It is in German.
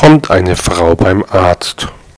kommt eine Frau beim Arzt.